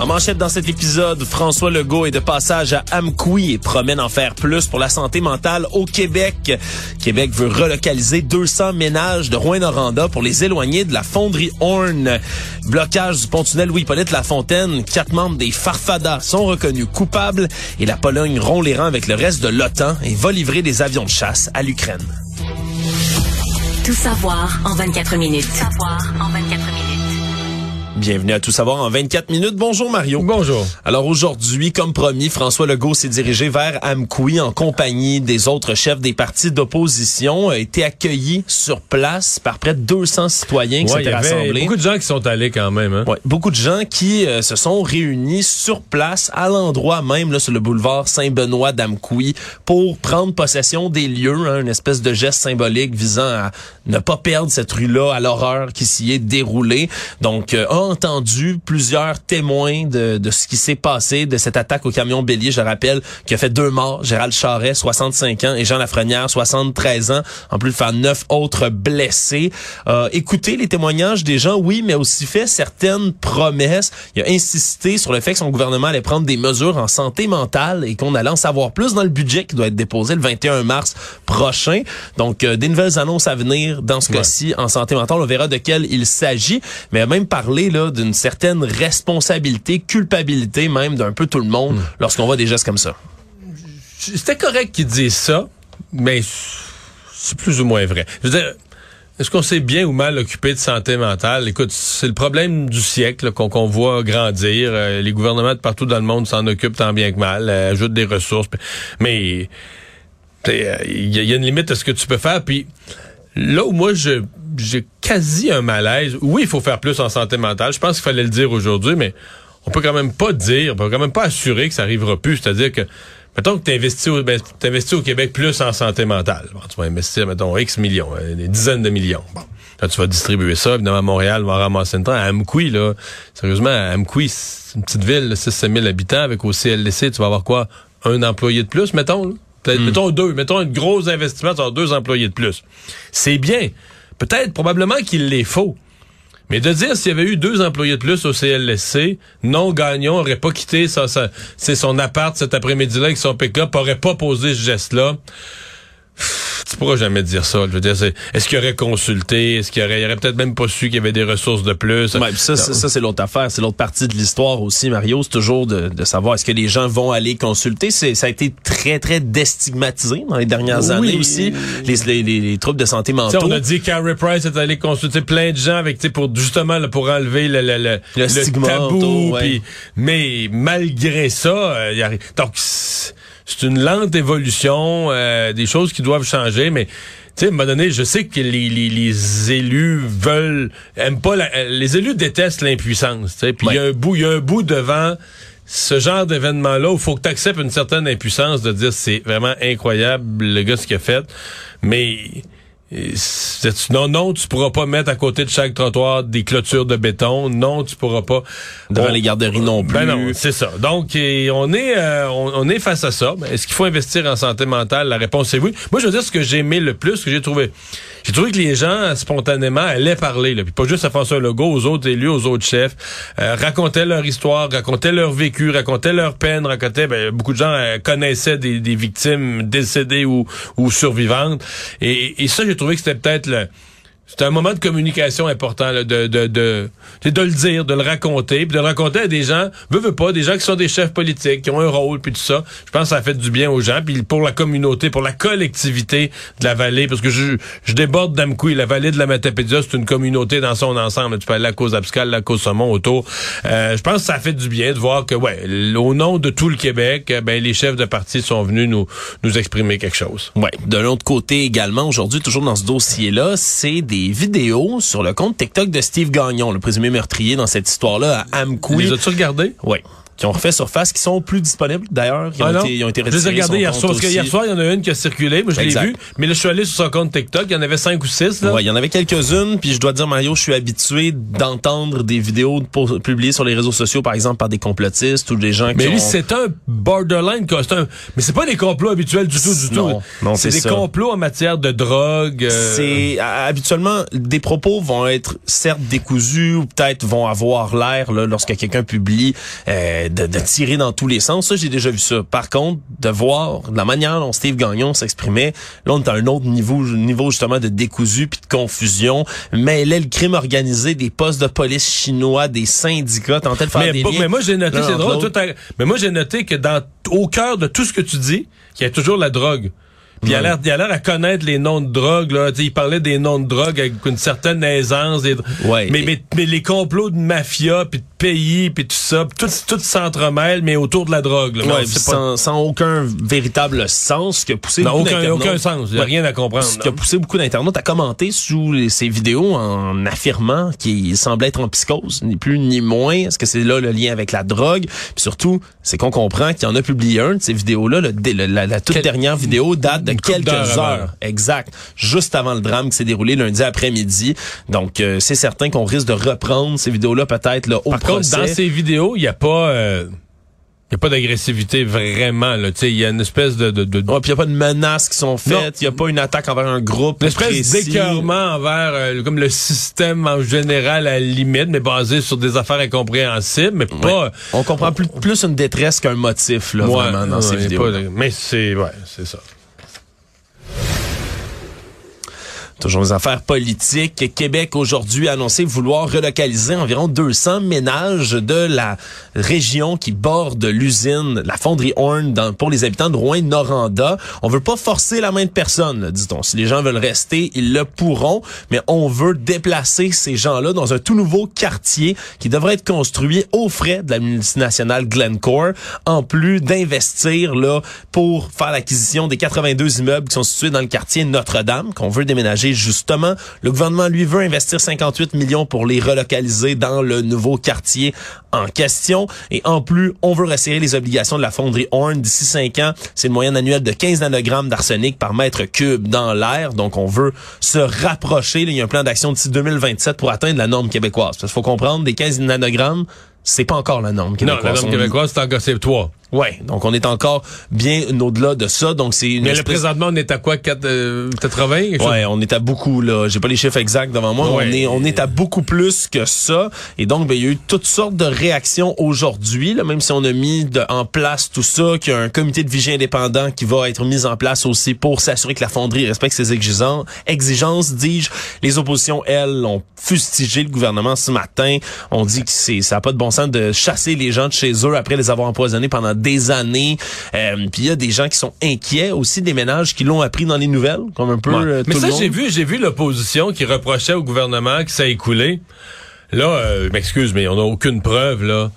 En manchette dans cet épisode, François Legault est de passage à Amqui et promet d'en faire plus pour la santé mentale au Québec. Québec veut relocaliser 200 ménages de Rouen-Noranda pour les éloigner de la fonderie Horn. Blocage du pont-tunnel Louis-Polyte Lafontaine. Quatre membres des Farfadas sont reconnus coupables et la Pologne rompt les rangs avec le reste de l'OTAN et va livrer des avions de chasse à l'Ukraine. Tout savoir en 24 minutes. Tout savoir en 24 minutes. Bienvenue à Tout savoir en 24 minutes. Bonjour Mario. Bonjour. Alors aujourd'hui, comme promis, François Legault s'est dirigé vers Amqui en compagnie des autres chefs des partis d'opposition, a été accueilli sur place par près de 200 citoyens qui Ouais, s'étaient rassemblés. beaucoup de gens qui sont allés quand même. Hein? Ouais, beaucoup de gens qui euh, se sont réunis sur place, à l'endroit même, là, sur le boulevard Saint-Benoît d'Amqui, pour prendre possession des lieux, hein, une espèce de geste symbolique visant à ne pas perdre cette rue-là à l'horreur qui s'y est déroulée. Donc, euh, entendu plusieurs témoins de, de ce qui s'est passé, de cette attaque au camion bélier, je le rappelle, qui a fait deux morts, Gérald Charret, 65 ans, et Jean Lafrenière, 73 ans, en plus de faire neuf autres blessés. Euh, écoutez les témoignages des gens, oui, mais aussi fait certaines promesses. Il a insisté sur le fait que son gouvernement allait prendre des mesures en santé mentale et qu'on allait en savoir plus dans le budget qui doit être déposé le 21 mars prochain. Donc, euh, des nouvelles annonces à venir dans ce Ouais. cas-ci en santé mentale. On verra de quel il s'agit. Mais même parlé là d'une certaine responsabilité, culpabilité même d'un peu tout le monde lorsqu'on voit des gestes comme ça. C'était correct qu'ils disent ça, mais c'est plus ou moins vrai. Je veux dire, est-ce qu'on s'est bien ou mal occupé de santé mentale? Écoute, c'est le problème du siècle qu'on voit grandir. Euh, les gouvernements de partout dans le monde s'en occupent tant bien que mal, euh, ajoutent des ressources. Mais euh, il y, y a une limite à ce que tu peux faire. Puis là où moi, je j'ai quasi un malaise. Oui, il faut faire plus en santé mentale. Je pense qu'il fallait le dire aujourd'hui, mais on peut quand même pas dire, on peut quand même pas assurer que ça arrivera plus. C'est-à-dire que, mettons que tu investis, au, ben, au Québec plus en santé mentale. Bon, tu vas investir, mettons, X millions, euh, des dizaines de millions. Bon. Là, tu vas distribuer ça. Évidemment, Montréal va ramasser une temps. À Amqui, là, sérieusement, à Amqui, c'est une petite ville, 6-7 000 habitants, avec au CLDC, tu vas avoir quoi? Un employé de plus, mettons, là? Peut-être, mettons deux, mettons un gros investissement, avoir deux employés de plus. C'est bien. Peut-être, probablement qu'il les faut. Mais de dire s'il y avait eu deux employés de plus au CLSC, non Gagnon aurait pas quitté sa, sa- c'est son appart cet après-midi-là avec son pick-up, aurait pas posé ce geste-là. Tu pourras jamais dire ça. Je veux dire, est-ce qu'il aurait consulté? Est-ce qu'il aurait, il aurait peut-être même pas su qu'il y avait des ressources de plus? Ouais, ça, c'est- ça c'est l'autre affaire, c'est l'autre partie de l'histoire aussi, Mario. C'est toujours de, de savoir est-ce que les gens vont aller consulter? C'est, ça a été très très déstigmatisé dans les dernières Oui. années aussi. Les, les, les, les troubles de santé mentaux. on a dit Carrie Price est allé consulter plein de gens avec, tu sais, pour justement là, pour enlever le, le, le, Le tabou. ouais. puis- mais malgré ça, euh, il y a- donc c'est une lente évolution, euh, des choses qui doivent changer, mais tu sais, à un moment donné, je sais que les, les, les élus veulent, aiment pas, la- les élus détestent l'impuissance, tu sais, puis il y a un bout, il y a un bout devant ce genre d'événement-là où il faut que tu acceptes une certaine impuissance de dire c'est vraiment incroyable le gars ce qu'il a fait, mais et non, non, tu pourras pas mettre à côté de chaque trottoir des clôtures de béton. Non, tu pourras pas. Devant On- les garderies non plus. Ben non, c'est ça. Donc, et on est, euh, on, on est face à ça. Ben, Est-ce qu'il faut investir en santé mentale? La réponse est oui. Moi, je veux dire ce que j'ai aimé le plus, ce que j'ai trouvé. J'ai trouvé que les gens, spontanément, allaient parler. Là. Puis pas juste à François Legault, aux autres élus, aux autres chefs. euh, racontaient leur histoire, racontaient leur vécu, racontaient leur peine, racontaient... Ben, beaucoup de gens euh, connaissaient des, des victimes décédées ou, ou survivantes. Et, et ça, j'ai trouvé que c'était peut-être le... C'était un moment de communication important, là, de, de, de, c'est de le dire, de le raconter, puis de le raconter à des gens, veut, veut pas, des gens qui sont des chefs politiques, qui ont un rôle, puis tout ça. Je pense que ça fait du bien aux gens, puis pour la communauté, pour la collectivité de la vallée, parce que je, je déborde d'Amkoui, la vallée de la Matapédia, c'est une communauté dans son ensemble. Tu peux aller à la cause Abscal, la cause Saumon autour. Euh, je pense que ça fait du bien de voir que, ouais, au nom de tout le Québec, euh, ben les chefs de parti sont venus nous, nous exprimer quelque chose. Ouais. De l'autre côté également, aujourd'hui, toujours dans ce dossier-là, c'est des vidéos sur le compte TikTok de Steve Gagnon, le présumé meurtrier dans cette histoire-là à Amqui. Les as-tu regardés? Oui. Qui ont refait surface, qui sont plus disponibles d'ailleurs. Ils, Ah ont non? été- ils ont été Je les ai retirés. regardés hier soir. Parce que aussi. hier soir, il y en a une qui a circulé. Moi, je l'ai Exact. vu. Mais là, je suis allé sur son compte TikTok. Il y en avait cinq ou six. Là. Ouais, il y en avait quelques-unes, puis je dois dire, Mario, je suis habitué d'entendre des vidéos publiées sur les réseaux sociaux, par exemple, par des complotistes ou des gens qui Mais lui, ont... c'est un borderline. C'est un... Mais c'est pas des complots habituels du tout, du Non, tout. non, c'est c'est des ça. complots en matière de drogue. euh, C'est habituellement des propos vont être certes décousus ou peut-être vont avoir l'air là, lorsque quelqu'un publie euh, de, de tirer dans tous les sens. Ça j'ai déjà vu ça. Par contre, de voir la manière dont Steve Gagnon s'exprimait, là on est à un autre niveau niveau justement de décousu puis de confusion. Mais là le crime organisé, des postes de police chinois, des syndicats, tentait de faire Mais, des pas- liens. mais moi, j'ai noté, c'est drôle. mais moi, j'ai noté que dans, au cœur de tout ce que tu dis, qu'il y a toujours la drogue. Puis il a l'air, il a l'air à connaître les noms de drogue, là. Il parlait des noms de drogue avec une certaine aisance. des- Ouais. Mais, mais, mais les complots de mafia, puis de pays, puis tout ça, tout, tout s'entremêle, mais autour de la drogue, là. Ouais, pas- sans, sans aucun véritable sens, ce qui a poussé Non, beaucoup aucun, d'internautes- aucun sens. Il n'y a Ouais. rien à comprendre. Ce qui a poussé beaucoup d'internautes à commenter sous les- ces vidéos en affirmant qu'il semblait être en psychose, ni plus ni moins. Est-ce que c'est là le lien avec la drogue? Puis surtout, c'est qu'on comprend qu'il y en a publié un de ces vidéos-là. la, la toute Quel- dernière vidéo date de Une quelques heures. Exact. Juste avant le drame qui s'est déroulé lundi après-midi. Donc, euh, c'est certain qu'on risque de reprendre ces vidéos-là peut-être là, au Par contre, procès. dans ces vidéos, il n'y a pas... euh, il y a pas d'agressivité vraiment. là. Tu sais, Il y a une espèce de... de, de- Ouais, puis il n'y a pas de menaces qui sont faites. Il n'y a pas une attaque envers un groupe Une espèce d'écœurement envers euh, comme le système en général à la limite, mais basé sur des affaires incompréhensibles, mais pas. On comprend plus, plus une détresse qu'un motif, là, Ouais, vraiment, dans ouais, ces vidéos. pas mais c'est ouais, c'est ça. Toujours les affaires politiques. Québec aujourd'hui a annoncé vouloir relocaliser environ 200 ménages de la région qui borde l'usine, la fonderie Horn, pour les habitants de Rouen-Noranda. On veut pas forcer la main de personne, dit-on. Si les gens veulent rester, ils le pourront, mais on veut déplacer ces gens-là dans un tout nouveau quartier qui devrait être construit aux frais de la multinationale Glencore, en plus d'investir là pour faire l'acquisition des 82 immeubles qui sont situés dans le quartier Notre-Dame qu'on veut déménager justement. Le gouvernement lui veut investir 58 millions pour les relocaliser dans le nouveau quartier en question et en plus, on veut resserrer les obligations de la fonderie Horn d'ici 5 ans. C'est une moyenne annuelle de 15 nanogrammes d'arsenic par mètre cube dans l'air. Donc on veut se rapprocher, là, il y a un plan d'action d'ici 2027 pour atteindre la norme québécoise. Parce qu'il faut comprendre des 15 nanogrammes c'est pas encore la norme Non, québécoise. la norme québécoise, c'est encore c'est toi. Ouais, donc on est encore bien au-delà de ça. Donc c'est une Mais espèce- présentement, on est à quoi? 4, euh, 80? quelque chose? Ouais, on est à beaucoup là. J'ai pas les chiffres exacts devant moi. Ouais. On est on est à beaucoup plus que ça. Et donc ben il y a eu toutes sortes de réactions aujourd'hui. Là, même si on a mis de- en place tout ça, qu'il y a un comité de vigie indépendant qui va être mis en place aussi pour s'assurer que la fonderie respecte ses exigences. Exigences, dis-je. Les oppositions elles ont fustigé le gouvernement ce matin. On dit que c'est ça a pas de bon sens de chasser les gens de chez eux après les avoir empoisonnés pendant des années. Euh, Puis il y a des gens qui sont inquiets aussi des ménages qui l'ont appris dans les nouvelles, comme un peu. Ouais. euh, Mais ça, j'ai vu, j'ai vu l'opposition qui reprochait au gouvernement que ça a écoulé. Là, euh, m'excuse, mais on n'a aucune preuve, là.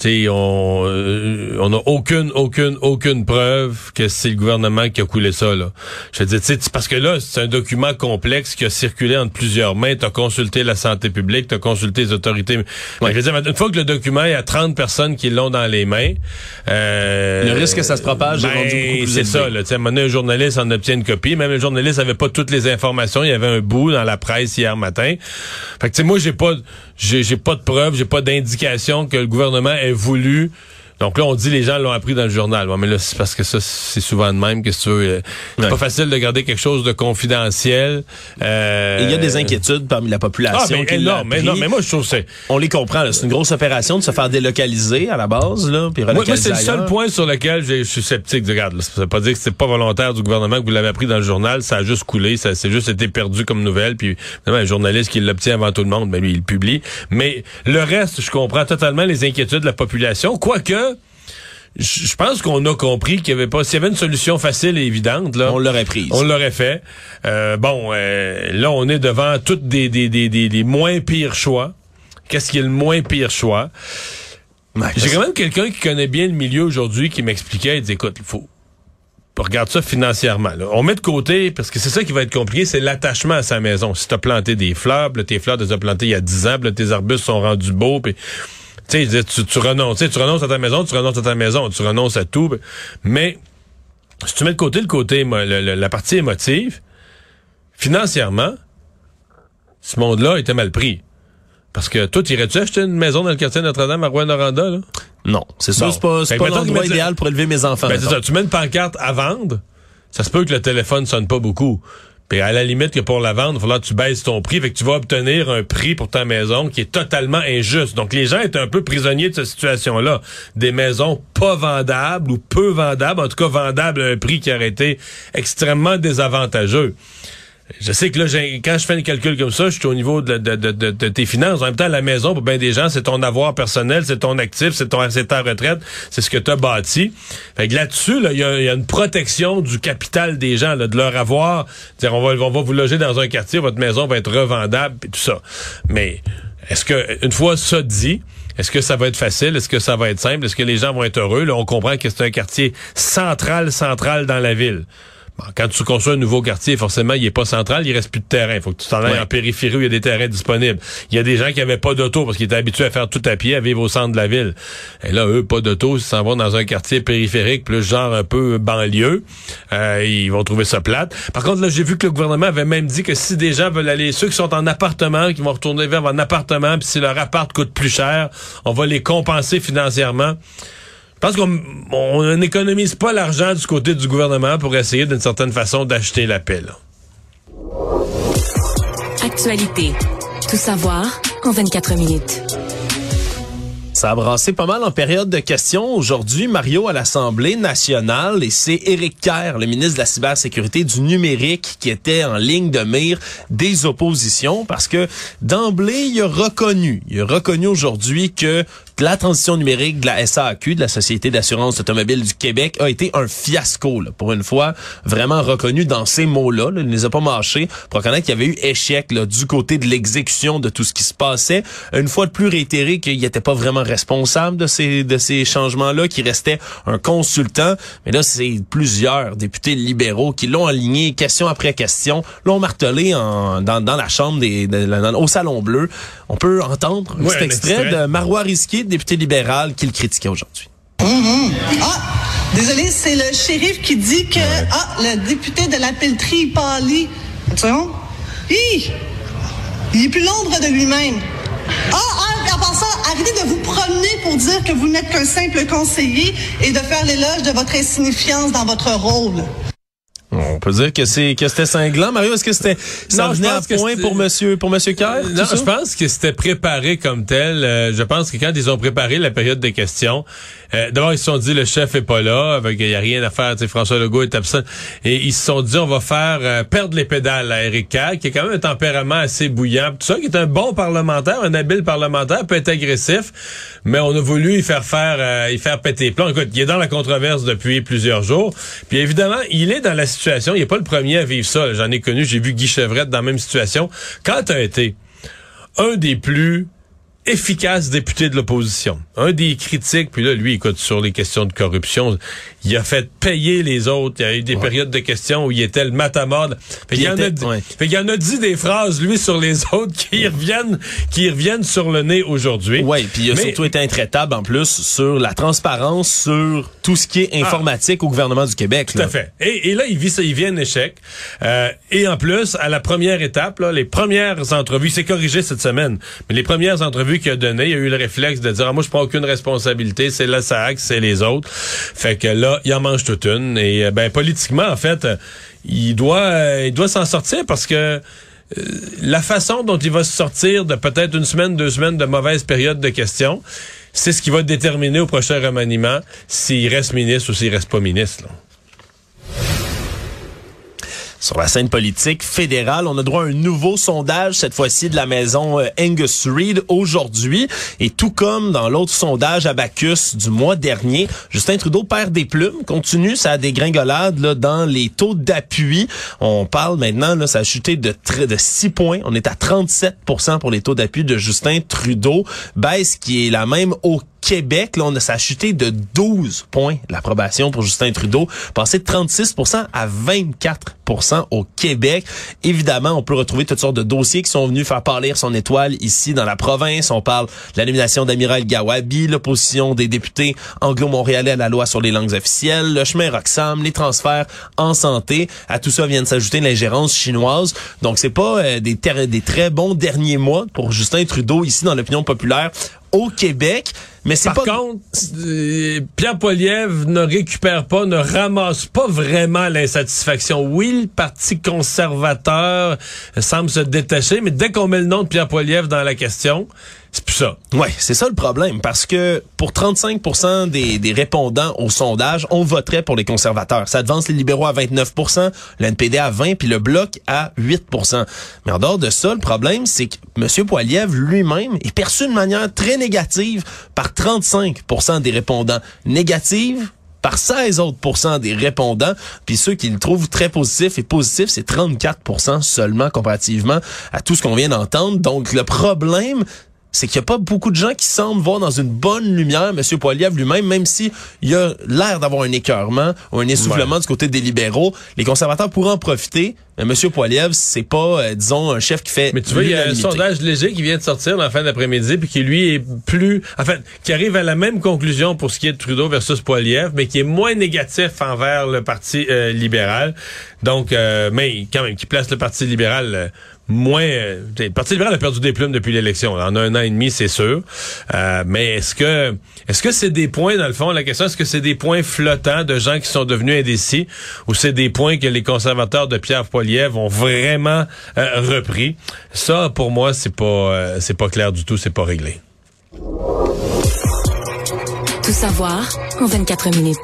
Tu sais, on euh, on n'a aucune, aucune, aucune preuve que c'est le gouvernement qui a coulé ça, là. Je veux dire, parce que là, c'est un document complexe qui a circulé entre plusieurs mains. T'as consulté la santé publique, t'as consulté les autorités. Mais Je veux dire, une fois que le document, il y a 30 personnes qui l'ont dans les mains. euh, Le risque que ça se propage est ben, C'est ça, là. Tu sais, à un moment donné, un journaliste en obtient une copie. Même le journaliste avait pas toutes les informations. Il y avait un bout dans la presse hier matin. Fait que, tu sais, moi, j'ai pas, j'ai, pas de preuves, j'ai pas d'indication que le gouvernement ait voulu. Donc là, on dit les gens l'ont appris dans le journal. Ouais, mais là, c'est parce que ça, c'est souvent de même que si tu veux, euh, c'est Ouais. pas facile de garder quelque chose de confidentiel. Euh, Il y a des inquiétudes parmi la population. Ah, mais qui l'a énorme, mais mais moi, je trouve que c'est, On les comprend. là. C'est une grosse opération de se faire délocaliser à la base, là, puis Moi, moi, relocaliser c'est le seul point sur lequel je suis sceptique. Regarde, là, ça veut pas dire que c'est pas volontaire du gouvernement que vous l'avez appris dans le journal. Ça a juste coulé. Ça c'est juste été perdu comme nouvelle. Puis, un journaliste qui l'obtient avant tout le monde, ben lui, il le publie. Mais le reste, je comprends totalement les inquiétudes de la population. Quoique, je pense qu'on a compris qu'il y avait pas, s'il y avait une solution facile et évidente, là. On l'aurait prise. On l'aurait fait. Euh, bon, euh, là, on est devant toutes des, des, des, des, des moins pires choix. Qu'est-ce qui est le moins pire choix? Ouais, J'ai quand même quelqu'un qui connaît bien le milieu aujourd'hui qui m'expliquait, il dit, écoute, il faut, regarde ça financièrement. là. On met de côté, parce que c'est ça qui va être compliqué, c'est l'attachement à sa maison. Si tu as planté des fleurs, là, tes fleurs, tu les as plantées il y a 10 ans, puis là, tes arbustes sont rendus beaux, puis Tu sais, tu, tu renonces, tu sais, tu renonces à ta maison, tu renonces à ta maison, tu renonces à tout. Mais si tu mets de côté le côté, le- le- la partie émotive, financièrement, ce monde-là était mal pris. Parce que toi, irais-tu acheter une maison dans le quartier Notre-Dame à Rouen-Noranda, là? Non, c'est ça. C'est pas, pas l'endroit idéal pour élever mes enfants. Ben, c'est ça. Tu mets une pancarte à vendre, ça se peut que le téléphone sonne pas beaucoup. Puis à la limite que pour la vendre, il va falloir que tu baisses ton prix, fait que tu vas obtenir un prix pour ta maison qui est totalement injuste. Donc les gens étaient un peu prisonniers de cette situation-là. Des maisons pas vendables ou peu vendables, en tout cas vendables à un prix qui aurait été extrêmement désavantageux. Je sais que là, quand je fais un calcul comme ça, je suis au niveau de, de, de, de- tes finances. En même temps, la maison, pour bien des gens, c'est ton avoir personnel, c'est ton actif, c'est ton ta retraite, c'est ce que tu as bâti. Fait que là-dessus, là, il y, a, y a une protection du capital des gens, là, de leur avoir. Dire, on va, on va vous loger dans un quartier, votre maison va être revendable, et tout ça. Mais est-ce que, une fois ça dit, est-ce que ça va être facile? Est-ce que ça va être simple? Est-ce que les gens vont être heureux? Là, on comprend que c'est un quartier central, central dans la ville. Bon, quand tu construis un nouveau quartier, forcément, il est pas central, il reste plus de terrain. Il faut que tu t'en ailles Ouais. en périphérie où il y a des terrains disponibles. Il y a des gens qui avaient pas d'auto parce qu'ils étaient habitués à faire tout à pied, à vivre au centre de la ville. Et là, eux, pas d'auto, ils s'en vont dans un quartier périphérique, plus genre un peu banlieue. Euh, ils vont trouver ça plate. Par contre, là, j'ai vu que le gouvernement avait même dit que si des gens veulent aller, ceux qui sont en appartement, qui vont retourner vers un appartement, puis si leur appart coûte plus cher, on va les compenser financièrement. Je pense qu'on on n'économise pas l'argent du côté du gouvernement pour essayer d'une certaine façon d'acheter la paix. Actualité. Tout savoir en 24 minutes. Ça a brassé pas mal en période de questions. Aujourd'hui, Mario à l'Assemblée nationale et c'est Éric Kerr, le ministre de la cybersécurité du numérique, qui était en ligne de mire des oppositions parce que d'emblée, il a reconnu, il a reconnu aujourd'hui que la transition numérique de la SAQ, de la Société d'assurance automobile du Québec, a été un fiasco. là. Pour une fois, vraiment reconnu dans ces mots-là. là. Il ne les a pas mâchés pour reconnaître qu'il y avait eu échec là, du côté de l'exécution de tout ce qui se passait. Une fois de plus réitéré qu'il n'était pas vraiment responsable de ces, de ces changements-là, qu'il restait un consultant. Mais là, c'est plusieurs députés libéraux qui l'ont aligné question après question, l'ont martelé en, dans, dans la chambre des, de la- dans- au Salon Bleu. On peut entendre un petit un extrait, extrait. de Marois Risquier, député libéral, qui le critiquait aujourd'hui. Ah, désolé, c'est le shérif qui dit que ah, le député de la pelleterie pâlit. Tu vois? Hi! Il est plus l'ombre de lui-même. Ah, de vous promener pour dire que vous n'êtes qu'un simple conseiller et de faire l'éloge de votre insignifiance dans votre rôle. On peut dire que c'est que c'était cinglant. Mario, est-ce que c'était ça Non, venait à point pour monsieur pour monsieur Kerr? Non, tout ça? je pense que c'était préparé comme tel. Euh, je pense que quand ils ont préparé la période des questions, euh, d'abord ils se sont dit le chef est pas là, il y a rien à faire. François Legault est absent, et ils se sont dit on va faire euh, perdre les pédales à Éric Kerr, qui est quand même un tempérament assez bouillant, tout ça, qui est un bon parlementaire, un habile parlementaire, peut être agressif, mais on a voulu y faire faire, euh, y faire péter les plombs. Écoute, il est dans la controverse depuis plusieurs jours, puis évidemment il est dans la situation. Il est pas le premier à vivre ça. J'en ai connu, j'ai vu Guy Chevrette dans la même situation. Quand tu as été un des plus efficaces députés de l'opposition, un des critiques, puis là, lui, écoute, sur les questions de corruption, il a fait payer les autres. Il y a eu des périodes de questions où il était le matamode. Fait qu'il Il en a ouais. fait en a dit des phrases, lui, sur les autres qui reviennent, qui reviennent sur le nez aujourd'hui. Oui, puis il a Mais- surtout été intraitable en plus sur la transparence, sur tout ce qui est informatique au gouvernement du Québec. Tout à fait. Et, et là, il vit ça, il vit un échec. Euh, et en plus, à la première étape, là, les premières entrevues, il s'est corrigé cette semaine, mais les premières entrevues qu'il a données, il a eu le réflexe de dire ah, moi je prends aucune responsabilité, c'est la SAC, c'est les autres. Fait que là, il en mange toute une. Et euh, ben politiquement, en fait, euh, il doit, euh, il doit s'en sortir parce que la façon dont il va se sortir de peut-être une semaine, deux semaines de mauvaise période de questions, c'est ce qui va déterminer au prochain remaniement s'il reste ministre ou s'il reste pas ministre. là. Sur la scène politique fédérale, on a droit à un nouveau sondage, cette fois-ci de la maison euh, Angus Reid aujourd'hui. Et tout comme dans l'autre sondage à Bacchus du mois dernier, Justin Trudeau perd des plumes, continue sa dégringolade là, dans les taux d'appui. On parle maintenant, là, ça a chuté de, de 6 points. On est à 37% pour les taux d'appui de Justin Trudeau. Baisse qui est la même au Québec, là, on a, ça a de 12 points l'approbation pour Justin Trudeau, passé de 36% à 24% au Québec. Évidemment, on peut retrouver toutes sortes de dossiers qui sont venus faire parler son étoile ici dans la province. On parle de la nomination d'Amiral Gawabi, l'opposition des députés anglo-montréalais à la loi sur les langues officielles, le chemin Roxham, les transferts en santé. À tout ça vient de s'ajouter l'ingérence chinoise. Donc, c'est pas euh, des très bons derniers mois pour Justin Trudeau ici dans l'opinion populaire au Québec. Mais c'est Par contre, euh, Pierre Poilievre ne récupère pas, ne ramasse pas vraiment l'insatisfaction. Oui, le Parti conservateur semble se détacher, mais dès qu'on met le nom de Pierre Poilievre dans la question, c'est plus ça. Ouais, c'est ça le problème parce que pour 35% des, des répondants au sondage, on voterait pour les conservateurs. Ça devance les libéraux à 29 le NPD à 20% puis le bloc à 8% Mais en dehors de ça, le problème c'est que M. Poiliev lui-même est perçu de manière très négative par 35% des répondants. Négative par 16 autres des répondants, puis ceux qui le trouvent très positif et positif, c'est 34% seulement comparativement à tout ce qu'on vient d'entendre. Donc le problème, c'est qu'il n'y a pas beaucoup de gens qui semblent voir dans une bonne lumière M. Poiliev lui-même, même si il a l'air d'avoir un écœurement ou un essoufflement du côté des libéraux. Les conservateurs pourraient en profiter. Mais M. Poiliev, c'est pas, euh, disons, un chef qui fait. Mais tu vois, il y a un sondage léger qui vient de sortir la fin d'après-midi, puis qui lui est plus, en fait, qui arrive à la même conclusion pour ce qui est de Trudeau versus Poiliev, mais qui est moins négatif envers le Parti euh, libéral. Donc, euh, mais quand même, qui place le Parti libéral moins. Euh, le Parti libéral a perdu des plumes depuis l'élection. En un an et demi, c'est sûr. Euh, mais est-ce que est-ce que c'est des points, dans le fond, la question, est-ce que c'est des points flottants de gens qui sont devenus indécis ou c'est des points que les conservateurs de Pierre Poilievre ont vraiment euh, repris? Ça, pour moi, c'est pas c'est pas clair du tout, c'est pas réglé. Tout savoir en 24 minutes.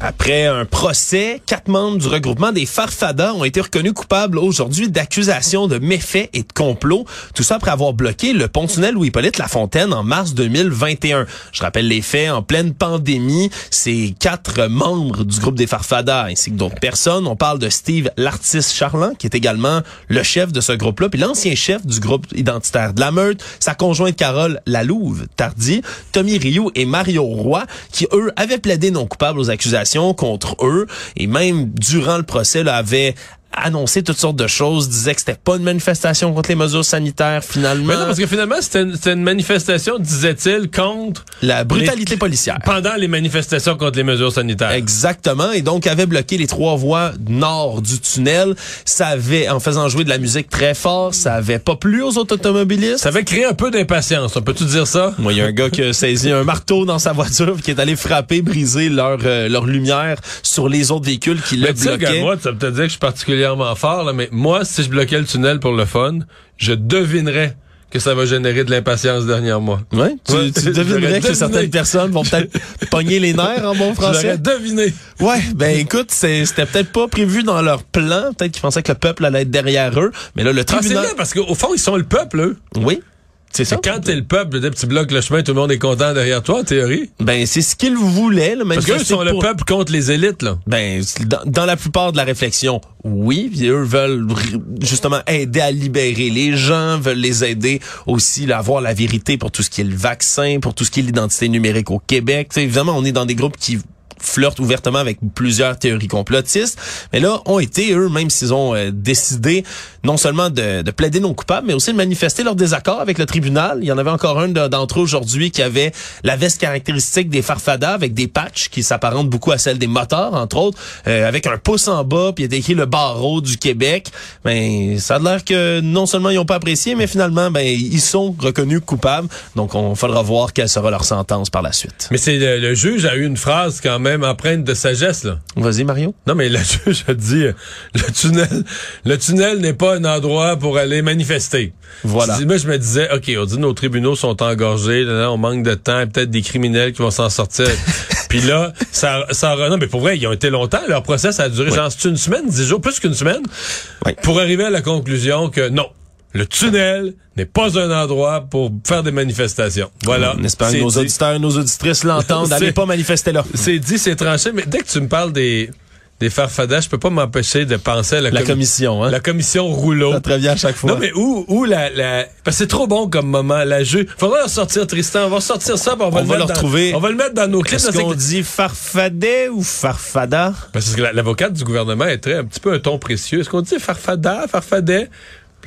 Après un procès, quatre membres du regroupement des Farfadas ont été reconnus coupables aujourd'hui d'accusations de méfaits et de complot. Tout ça après avoir bloqué le pont-tunnel Louis-Hippolyte Lafontaine en mars 2021. Je rappelle les faits. En pleine pandémie, ces quatre membres du groupe des Farfadas ainsi que d'autres personnes, on parle de Steve l'artiste Charland, qui est également le chef de ce groupe-là, puis l'ancien chef du groupe identitaire de la Meute, sa conjointe Carole Lalouve Tardy, Tommy Rioux et Mario Roy, qui eux avaient plaidé non coupables aux accusations contre eux. Et même durant le procès là, avait annoncé toutes sortes de choses, disait que c'était pas une manifestation contre les mesures sanitaires finalement. Mais non, parce que finalement c'était une, une, manifestation, disait-il, contre la brutalité policière. Pendant les manifestations contre les mesures sanitaires. Exactement, et donc avait bloqué les trois voies nord du tunnel. Ça avait, en faisant jouer de la musique très fort, ça avait pas plu aux autres automobilistes. Ça avait créé un peu d'impatience. On peut-tu dire ça? Moi, il y a un gars qui a saisi un marteau dans sa voiture, qui est allé frapper, briser leur euh, leur lumière sur les autres véhicules qui le bloquaient. Moi, ça peut dire que je suis particulièrement fort, là, mais moi, si je bloquais le tunnel pour le fun, je devinerais que ça va générer de l'impatience derrière moi. Ouais, tu, tu devinerais que certaines personnes vont peut-être pogner les nerfs en bon français. deviné. Ouais, ben écoute, c'était peut-être pas prévu dans leur plan. Peut-être qu'ils pensaient que le peuple allait être derrière eux. Mais là, le tribunal... Ah, c'est parce qu'au fond, ils sont le peuple, eux. Oui. C'est ça? Quand t'es le peuple, tu bloques le chemin, tout le monde est content derrière toi, en théorie. Ben, c'est ce qu'ils voulaient. Là, Parce qu'eux sont le peuple contre les élites. là. Ben, dans, dans, la plupart de la réflexion, oui. Puis eux veulent justement aider à libérer les gens, veulent les aider aussi à avoir la vérité pour tout ce qui est le vaccin, pour tout ce qui est l'identité numérique au Québec. T'sais, évidemment, on est dans des groupes qui flirtent ouvertement avec plusieurs théories complotistes, mais là ont été eux, même s'ils ont euh, décidé non seulement de, de, plaider non coupables, mais aussi de manifester leur désaccord avec le tribunal. Il y en avait encore un d'entre eux aujourd'hui qui avait la veste caractéristique des farfadas avec des patchs qui s'apparentent beaucoup à celle des moteurs, entre autres, euh, avec un pouce en bas, puis il a écrit le barreau du Québec. Ben, ça a l'air que non seulement ils n'ont pas apprécié, mais finalement, ben, ils sont reconnus coupables. Donc, on faudra voir quelle sera leur sentence par la suite. Mais c'est le, le juge a eu une phrase quand même empreinte de sagesse, là. Vas-y, Mario. Non, mais le juge a dit, le tunnel, le tunnel n'est pas un endroit pour aller manifester. Voilà. Moi, je me disais, OK, on dit nos tribunaux sont engorgés, là, on manque de temps, peut-être des criminels qui vont s'en sortir. Puis là, ça, ça, non, mais pour vrai, ils ont été longtemps. Leur procès, a duré, genre, une semaine, dix jours, plus qu'une semaine, pour arriver à la conclusion que non, le tunnel n'est pas un endroit pour faire des manifestations. Voilà. On espère que nos auditeurs et nos auditrices l'entendent. N'allez pas manifester là. C'est dit, c'est tranché, mais dès que tu me parles des des farfadas, je peux pas m'empêcher de penser à la, La commission, hein? La commission rouleau. Ça te revient à chaque fois. Non, mais où, où la, la, parce que c'est trop bon comme moment, la jeu. Faudra leur sortir, Tristan. On va sortir ça, on va, On le, va mettre le dans- retrouver. On va le mettre dans nos clips. Est-ce qu'on dit farfadet ou farfada? Parce que la- l'avocate du gouvernement est très, un petit peu un ton précieux. Est-ce qu'on dit farfada, farfadet?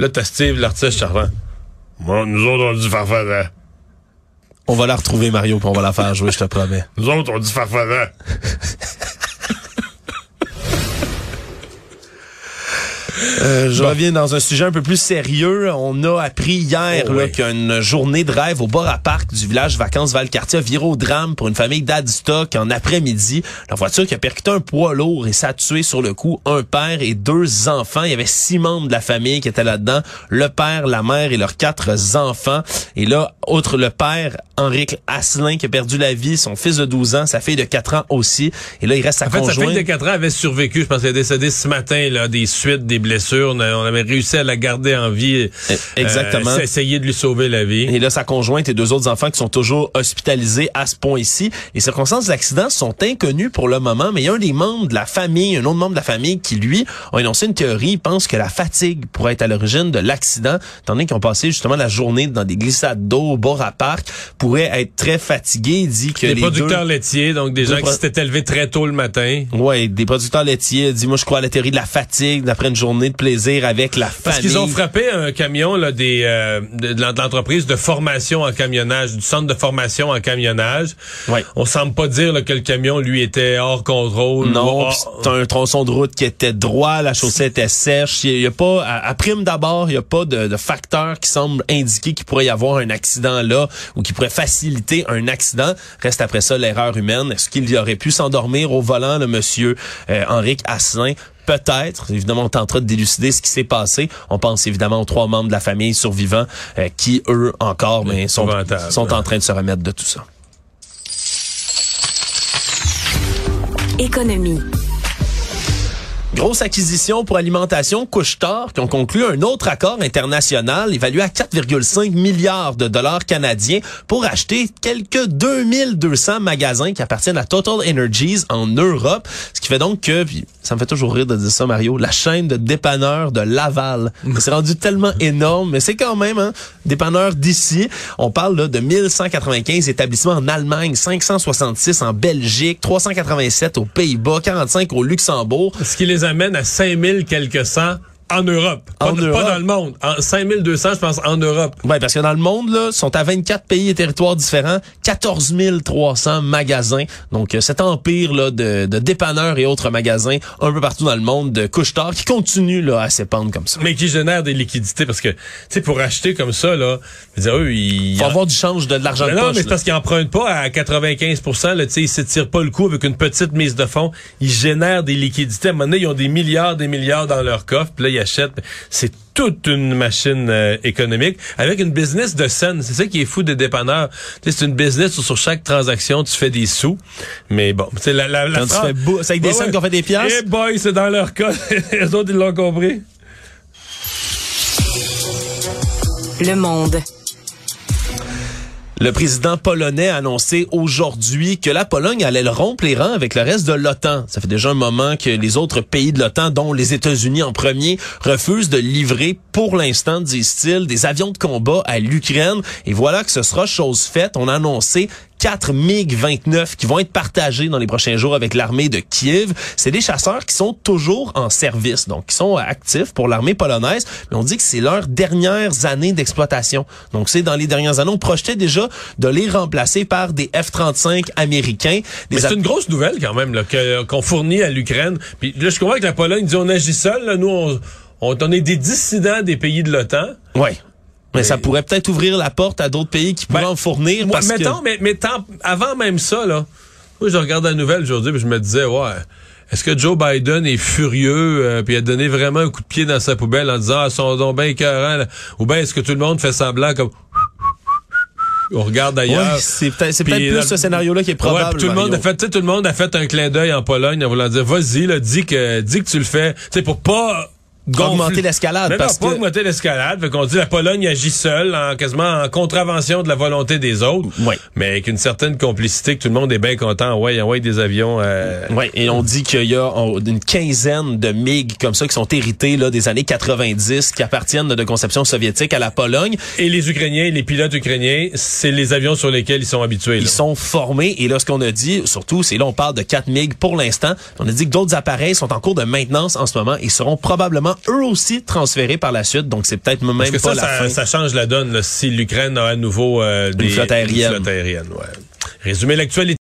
Puis là, t'as Steve, l'artiste charmant. Moi, nous autres, on dit farfada. On va la retrouver, Mario, puis on va la faire jouer, je te promets. Nous autres, on dit farfada. Euh, je reviens dans un sujet un peu plus sérieux. On a appris hier Oh oui. qu'une journée de rêve au bar à parc du village vacances Valcartier a viré au drame pour une famille d'Adstock en après-midi. La voiture qui a percuté un poids lourd et ça a tué sur le coup un père et deux enfants. Il y avait six membres de la famille qui étaient là-dedans. Le père, la mère et leurs quatre enfants. Et là, outre le père, Henrique Asselin qui a perdu la vie, son fils de 12 ans, sa fille de 4 ans aussi. Et là, il reste sa En fait, sa fille de 4 ans avait survécu. Je pense qu'elle est décédée ce matin, là, des suites, des blessures. On, a- on avait réussi à la garder en vie. Eh, exactement. Euh, essayer de lui sauver la vie. Et là, sa conjointe et deux autres enfants qui sont toujours hospitalisés à ce point-ci. Les circonstances de l'accident sont inconnues pour le moment, mais il y a un des membres de la famille, un autre membre de la famille qui, lui, a énoncé une théorie. Il pense que la fatigue pourrait être à l'origine de l'accident, étant donné qu'ils ont passé justement la journée dans des glissades d'eau au bord à parc, pourrait être très fatigué. Il dit que Des les producteurs deux... laitiers, donc des gens qui s'étaient élevés très tôt le matin. Ouais, des producteurs laitiers. Il dit, moi, je crois à la théorie de la fatigue d'après une journée de plaisir avec la Parce famille. qu'ils ont frappé un camion là, des, euh, de, de l'entreprise de formation en camionnage, du centre de formation en camionnage. Ouais. On semble pas dire là, que le camion, lui, était hors contrôle. Non, c'est un tronçon de route qui était droit, la chaussée était sèche. Il y, a pas, à, à prime d'abord, il y a pas de, de facteur qui semble indiquer qu'il pourrait y avoir un accident là ou qui pourrait faciliter un accident. Reste après ça l'erreur humaine. Est-ce qu'il y aurait pu s'endormir au volant, le monsieur euh, Henrique Asselin? Peut-être. Évidemment, on tentera de délucider ce qui s'est passé. On pense évidemment aux trois membres de la famille survivants euh, qui, eux, encore, mais sont, sont en train de se remettre de tout ça. Économie. Grosse acquisition pour alimentation Couche-Tard qui ont conclu un autre accord international évalué à 4,5 milliards de dollars canadiens pour acheter quelques 2200 magasins qui appartiennent à Total Energies en Europe. Ce qui fait donc que, puis ça me fait toujours rire de dire ça Mario, la chaîne de dépanneurs de Laval. C'est rendu tellement énorme, mais c'est quand même un dépanneur d'ici. On parle là, de 1195 établissements en Allemagne, 566 en Belgique, 387 aux Pays-Bas, 45 au Luxembourg. Les amène à 5000 quelques cents en Europe. Pas, En pas Europe. dans le monde. En 5200, je pense, en Europe. Oui, parce que dans le monde, là, sont à 24 pays et territoires différents, 14 300 magasins. Donc, euh, cet empire là, de, de dépanneurs et autres magasins un peu partout dans le monde de couche-tard qui continue là, à s'épandre comme ça. Mais qui génère des liquidités parce que, tu sais, pour acheter comme ça, là, je veux dire, eux, ils... Il faut avoir du change de, de l'argent de non, poche. mais c'est parce qu'ils empruntent pas à 95 là, tu sais, ils s'étirent pas le coup avec une petite mise de fonds. Ils génèrent des liquidités. À un moment donné, ils ont des milliards, des milliards dans leur coffre, puis là, ils achètent. C'est toute une machine euh, économique avec une business de scène. C'est ça qui est fou des dépanneurs. C'est une business où sur chaque transaction, tu fais des sous. Mais bon, la, la, la Quand tu fais c'est avec des Ouais, scènes ouais. qui ont fait des piastres? Eh boy, c'est dans leur cas. Les autres, ils l'ont compris. Le monde. Le président polonais a annoncé aujourd'hui que la Pologne allait le rompre les rangs avec le reste de l'OTAN. Ça fait déjà un moment que les autres pays de l'OTAN, dont les États-Unis en premier, refusent de livrer pour l'instant, disent-ils, des avions de combat à l'Ukraine. Et voilà que ce sera chose faite. On a annoncé 4 MiG-29 qui vont être partagés dans les prochains jours avec l'armée de Kiev. C'est des chasseurs qui sont toujours en service, donc qui sont actifs pour l'armée polonaise, mais on dit que c'est leurs dernières années d'exploitation. Donc c'est dans les dernières années, on projetait déjà de les remplacer par des F-35 américains. Des Mais c'est une grosse nouvelle quand même que- qu'on fournit à l'Ukraine. Puis là, je comprends que la Pologne dit on agit seul. Là, nous, on, on, on est des dissidents des pays de l'OTAN. Ouais. Mais ça pourrait peut-être ouvrir la porte à d'autres pays qui pourraient Ben, en fournir. Moi, parce que- mettons, mais, mais tant- avant même ça, là, moi, je regarde la nouvelle aujourd'hui, puis je me disais, ouais, est-ce que Joe Biden est furieux, euh, puis a donné vraiment un coup de pied dans sa poubelle en disant, ah, sont donc bien écœurants, là. ou bien est-ce que tout le monde fait semblant comme on regarde ailleurs. Ouais, c'est peut-être c'est peut-être plus ce scénario-là qui est probable. Ouais, tout le monde Mario. a fait, tu sais, tout le monde a fait un clin d'œil en Pologne en voulant dire, vas-y, là, dis que, dis que tu le fais, sais, pour pas gonfler- augmenter l'escalade. Mais parce non, pas que augmenter l'escalade. Fait qu'on dit la Pologne agit seule, en, quasiment en contravention de la volonté des autres. Oui. Mais avec une certaine complicité que tout le monde est bien content. Ouais, ouais, des avions. euh, Ouais, et on dit qu'il y a une quinzaine de MiG comme ça qui sont hérités là, des années 90, qui appartiennent de conception soviétique à la Pologne. Et les Ukrainiens, les pilotes ukrainiens, c'est les avions sur lesquels ils sont habitués. là. Ils sont formés et là, ce qu'on a dit, surtout, c'est là, on parle de 4 MiG pour l'instant. On a dit que d'autres appareils sont en cours de maintenance en ce moment et seront probablement eux aussi transférés par la suite. Donc, c'est peut-être même Parce que pas ça, la ça, fin. ça change la donne là, si l'Ukraine a à nouveau euh, des flotte aérienne. une flotte aérienne, ouais. Résumer l'actualité.